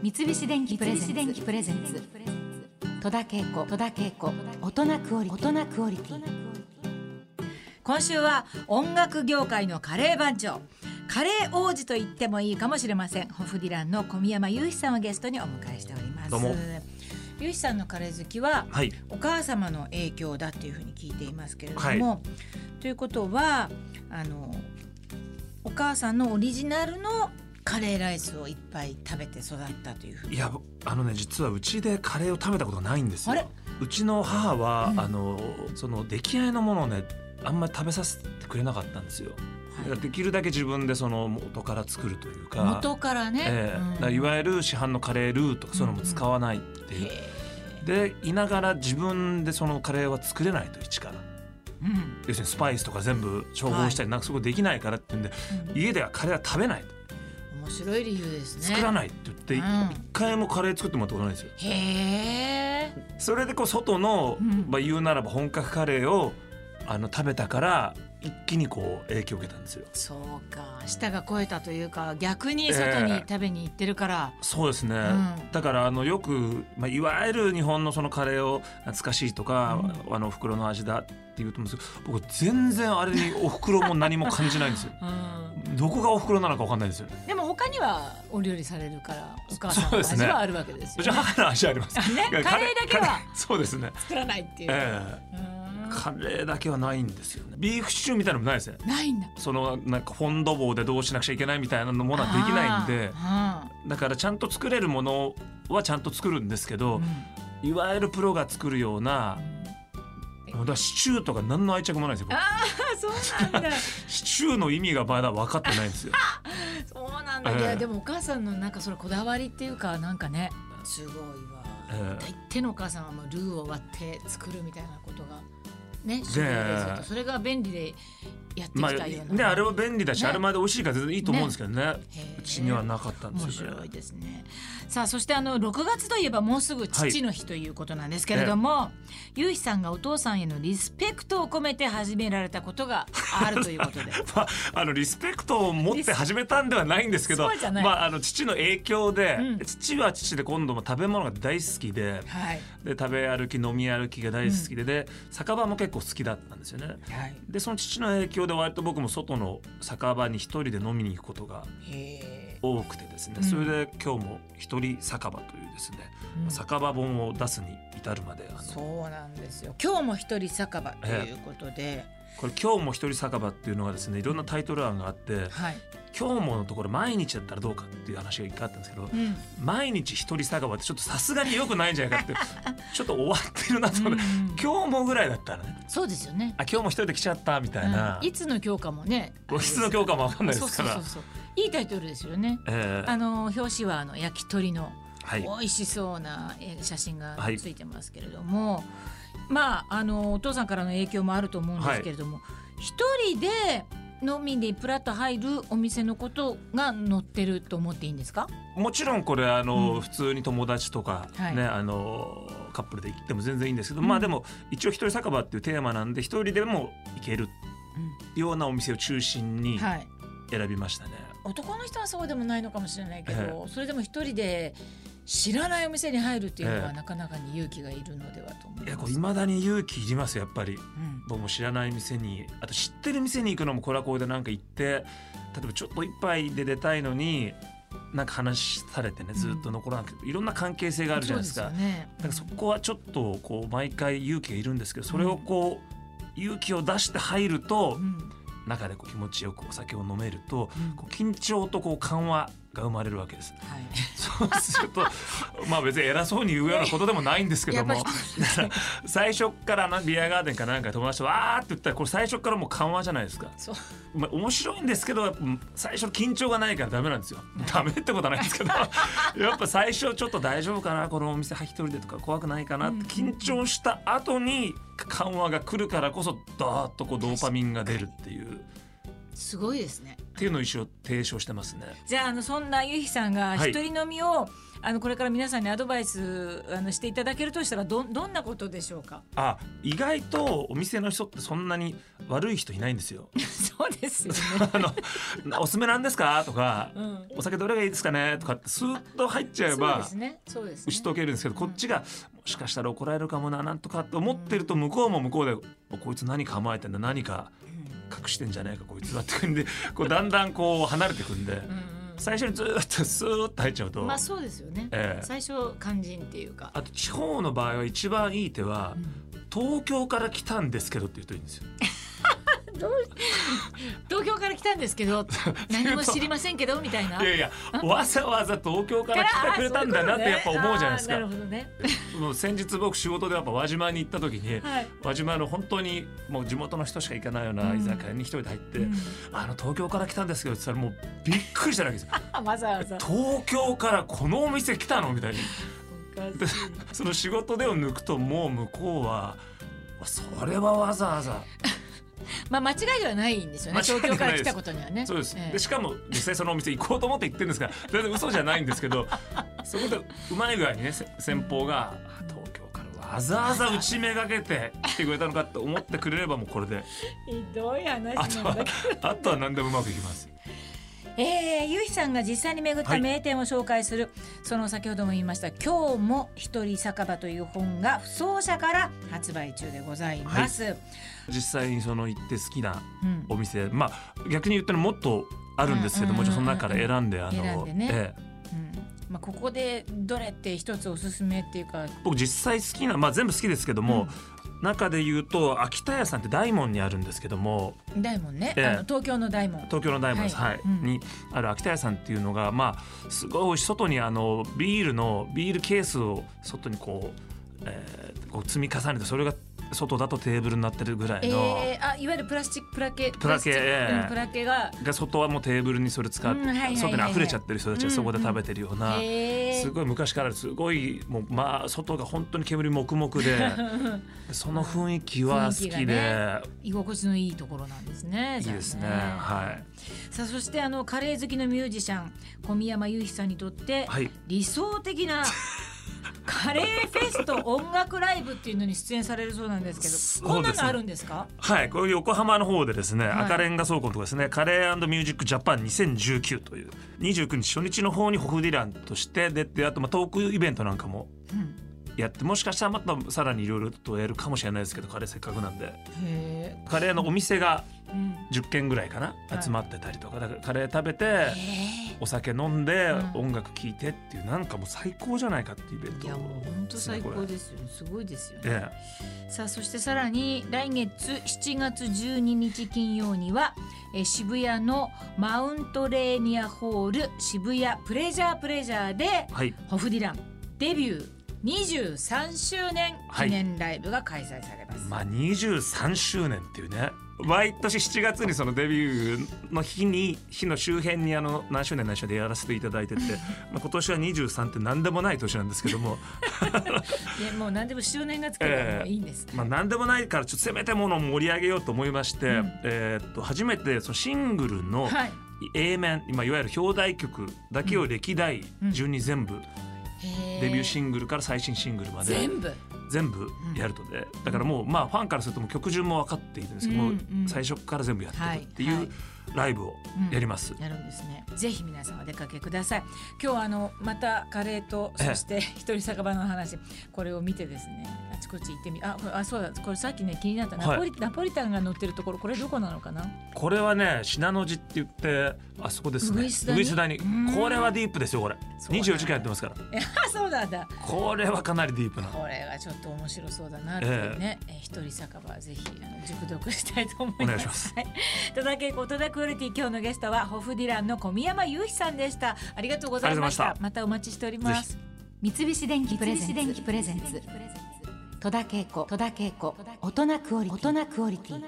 三菱電機プレゼンツ。戸田恵子。戸田恵子。大人クオリ大人クオリティ。今週は音楽業界のカレー番長。カレー王子と言ってもいいかもしれません。ホフディランの小宮山雄飛さんをゲストにお迎えしております。どうも。雄飛さんのカレー好きは、はい。お母様の影響だっていうふうに聞いていますけれども、ということはあのお母さんのオリジナルのカレーライスをいっぱい食べて育ったというふうに。いやあのね実はうちでカレーを食べたことがないんですよ。あれ？うちの母は、うん。あのその出来合いのものをねあんまり食べさせてくれなかったんですよ、できるだけ自分でその元から作るというか。元からね、ええ。うん。いわゆる市販のカレールーとかそういうのも使わないっていう、でいながら自分でそのカレーは作れないと一からうん。要するにスパイスとか全部調合したりなんかそこできないからって言うんで、うん。家ではカレーは食べない面白い理由ですね。作らないって言って一、うん。回もカレー作ってもらったことないんですよ。へえそれでこう外の、うん。まあ、言うならば本格カレーをあの食べたから一気にこう影響を受けたんですよ。そうか。舌が肥えたというか逆に外に食べに行ってるから、そうですね、ん。だからあのよく、まあ、いわゆる日本のそのカレーを懐かしいとか、あのお袋の味だって言うと思うんですけど僕全然あれにお袋も何も感じないんですよ。うん。どこがお袋なのか分かんないんですよでも他にはお料理されるからお母さんの味はあるわけですよ、うちはね。母の味あります。あ ね カレーだけはそうですね。作らないっていう。ええ。うんカレーだけはないんですよね。ビーフシチューみたいなのもないですね。ないんだ。そのなんかフォンド棒でどうしなくちゃいけないみたいなのものはできないんであだからちゃんと作れるものはちゃんと作るんですけーどう、ん。いわゆるプロが作るような、だからシチューとか何の愛着もないんですよ僕あそうなんだ。シチューの意味がまだ分かってないんですよ。そうなんだ。ええ。いやでもお母さんのなんかそれこだわりっていうかなんかねすごいわ。ええ大抵のお母さんはもうルーを割って作るみたいなことがね。それが便利でやってきまあたような。ねあれは便利だし、ねあれまで美味しいから全然いいと思うんですけどねうちにはなかったん面ですよね白いですね。さあそしてあの6月といえばもうすぐ父の日ということなんですけれども、ゆうひさんがお父さんへのリスペクトを込めて始められたことがあるということで。まあ、あのリスペクトを持って始めたんではないんですけど まあ、あの父の影響で、うん父は父で今度も食べ物が大好きではい。で食べ歩き飲み歩きが大好きで,、で酒場も結構好きだったんですよね。はい。でその父の影響で割と僕も外の酒場に一人で飲みに行くことが。多くてですね、うんそれで今日も一人酒場というですね、うん酒場本を出すに至るまであのそうなんですよ。今日も一人酒場ということで、これ「今日も一人酒場」っていうのがですねいろんなタイトル案があってはい。「今日も」のところ毎日だったらどうかっていう話が一回あったんですけど、うん。毎日一人酒場ってちょっとさすがに良くないんじゃないかって ちょっと終わってるなと思って、うん。今日もぐらいだったらね。そうですよね。あ今日も一人で来ちゃったみたいな、うん。いつの教科もね。いつの教科もわかんないですから。そうそうそうそう。いいタイトルですよね。えーあの表紙はあの焼き鳥のはい。美味しそうなえー写真がはい。ついてますけれども、まああのお父さんからの影響もあると思うんですけれども。一、人で飲みにプラッと入るお店のことが載ってると思っていいんですか？もちろんこれあの、うん。普通に友達とか、はい。ねあのカップルで行っても全然いいんですけど、うん。まあでも一応一人酒場っていうテーマなんで一人でも行けるようなお店を中心にはい、選びましたね。男の人はそうでもないのかもしれないけど、それでも一人で知らないお店に入るっていうのはええ。なかなかに勇気がいるのではと思います。いやこれ未だに勇気いりますやっぱり。うん僕も知らない店にあと知ってる店に行くのもこれはこれでなんか行って例えばちょっと一杯で出たいのになんか話されてねずっと残らなくて、いろんな関係性があるじゃないですか。ね。だからそこはちょっとこう毎回勇気がいるんですけどそれをこう勇気を出して入るとうん中でこう気持ちよくお酒を飲めるとうんこう緊張とこう緩和が生まれるわけです。はい。そうすると まあ別に偉そうに言うようなことでもないんですけども最初からなビアガーデンかなんか友達とわーって言ったらこれ最初からもう緩和じゃないですか。まあ、面白いんですけど最初緊張がないからダメなんですよ。ダメってことはないんですけど やっぱ最初ちょっと大丈夫かなこのお店一人でとか怖くないかなって緊張した後に緩和が来るからこそダーッとこうドーパミンが出るっていうすごいですねっていうのを一応提唱してますね。じゃああのそんなゆひさんがはい一人飲みを、あのこれから皆さんにアドバイスあのしていただけるとしたらどどんなことでしょうか？あ意外とお店の人ってそんなに悪い人いないんですよ。そうですよね、あの「おすすめなんですか?」とかうん「お酒どれがいいですかね?」とかってスーッと入っちゃえそうばですねそうですね打ち解けるんですけどこっちがもしかしたら怒られるかもななんとかって思ってると向こうも向こうで「おこいつ何構えてんだ何か隠してんじゃないかこいつは」ってくんでこうだんだんこう離れてくんで最初にずーっとスーッと入っちゃうと。まあそうですよね、ええ。最初肝心っていうか。あと地方の場合は一番いい手は「東京から来たんですけど」って言うといいんですよ。東京から来たんですけど何も知りませんけどみたいな。いやいやわざわざ東京から来てくれたんだなってやっぱ思うじゃないですか。ね。もう 先日僕仕事でやっぱ輪島に行った時にはい。輪島の本当にもう地元の人しか行かないような居酒屋に一人で入って、うん。あの東京から来たんですけどって言ったらもうびっくりしたわけですよ。あわざわざ。東京からこのお店来たのみたいに。その仕事でを抜くともう向こうはそれはわざわざ まあ間違いではないんですよね。東京から来たことにはね。そうです、ええ。でしかも実際そのお店行こうと思って行ってるんですが 全然嘘じゃないんですけど そこでうまい具合にねせ先方があ東京からわざわざ打ちめがけて来てくれたのかって思ってくれればもうこれで。ひどい話なんだあとは何でもうまくいきます。えー、ゆひさんが実際に巡ったはい。名店を紹介する、その先ほども言いました「今日も一人酒場」という本が不走者から発売中でございます。実際にその行って好きなうん。お店まあ逆に言ったらもっとあるんですけどうん。もちろんその中から選んであ選んのでね。ええ。うん。まあ、ここでどれって一つおすすめっていうか、僕実際好きなまあ全部好きですけども、中で言うと秋田屋さんって大門にあるんですけども大門ね、ええ。あの東京の大門。東京の大門です、ははいい。うん。にある秋田屋さんっていうのがまあすごい美味しい外にあのビールのビールケースを外にこう,、えーこう積み重ねてそれが外だとテーブルになってるぐらいの、えー、あいわゆるプラスチックプラケプラケうんプラケがが外はもうテーブルにそれ使って、外に溢れちゃってる人たちがそこで食べてるような、えー。すごい昔からすごいもうまあ外が本当に煙黙々で その雰囲気は好きで、が居心地のいいところなんですね。いいですねはい。さあそしてあのカレー好きのミュージシャン小宮山雄飛さんにとって、はい。理想的なカレーフェスと音楽ライブっていうのに出演されるそうなんですけど、こんなのあるんですか？はい、こういう横浜の方でですね、はい。赤レンガ倉庫のところですね、カレーミュージックジャパン2019という29日初日の方にホフディランとして出て、あとまあトークイベントなんかもうん、やって、もしかしたらまたさらにいろいろとやるかもしれないですけど、カレーせっかくなんで、カレーのお店がうん、10軒ぐらいかな、はい。集まってたりとか、だからカレー食べて。へお酒飲んでうん。音楽聴いてっていうなんかもう最高じゃないかっていうイベンえ。ト。いやもう本当最高ですよ。すごいですよね。えさあそしてさらに来月7月12日金曜にはえー渋谷のマウントレーニアホール渋谷プレジャープレジャーでえはい。ホフディランデビュー23周年記念ライブが開催されます。まあ23周年っていうね毎年7月にそのデビューの日に日の周辺にあの何周年何周年でやらせていただいてて、まあ、今年は23って何でもない年なんですけども でもう何でも周年がつけばもういいんです。まあ何でもないからちょっとせめてものを盛り上げようと思いまして、うんえーっと初めてそのシングルのはい。A 面、今いわゆる表題曲だけを歴代順に全部、デビューシンングルから最新シングルまで。全部。全部やるとで、だからもうまあファンからするともう曲順も分かっているんですけど、うんもう最初から全部やっていくっていうライブをやります。やるんですね。ぜひ皆さんお出かけください。今日はあのまたカレーとええそして一人酒場の話これを見てですねあちこち行ってみああそうだこれさっきね気になったナポリ、ナポリタンが乗ってるところこれどこなのかな？これはね信濃路って言ってあそこですねウグイスダににうんこれはディープですよこれそうなんだ24時間やってますからえあ そうなんだ。これはかなりディープなこれがちょっと面白そうだなっていうね、え一人酒場ぜひあの熟読したいと思います。お願いしますはい。戸田恵子戸田クオリティ今日のゲストはホフディランの小宮山雄飛さんでした。ありがとうございました。ました。またお待ちしております。三菱電機プレゼンツ。プレゼンツ。戸田恵子戸田恵子。大人クオリティ。大人クオリティ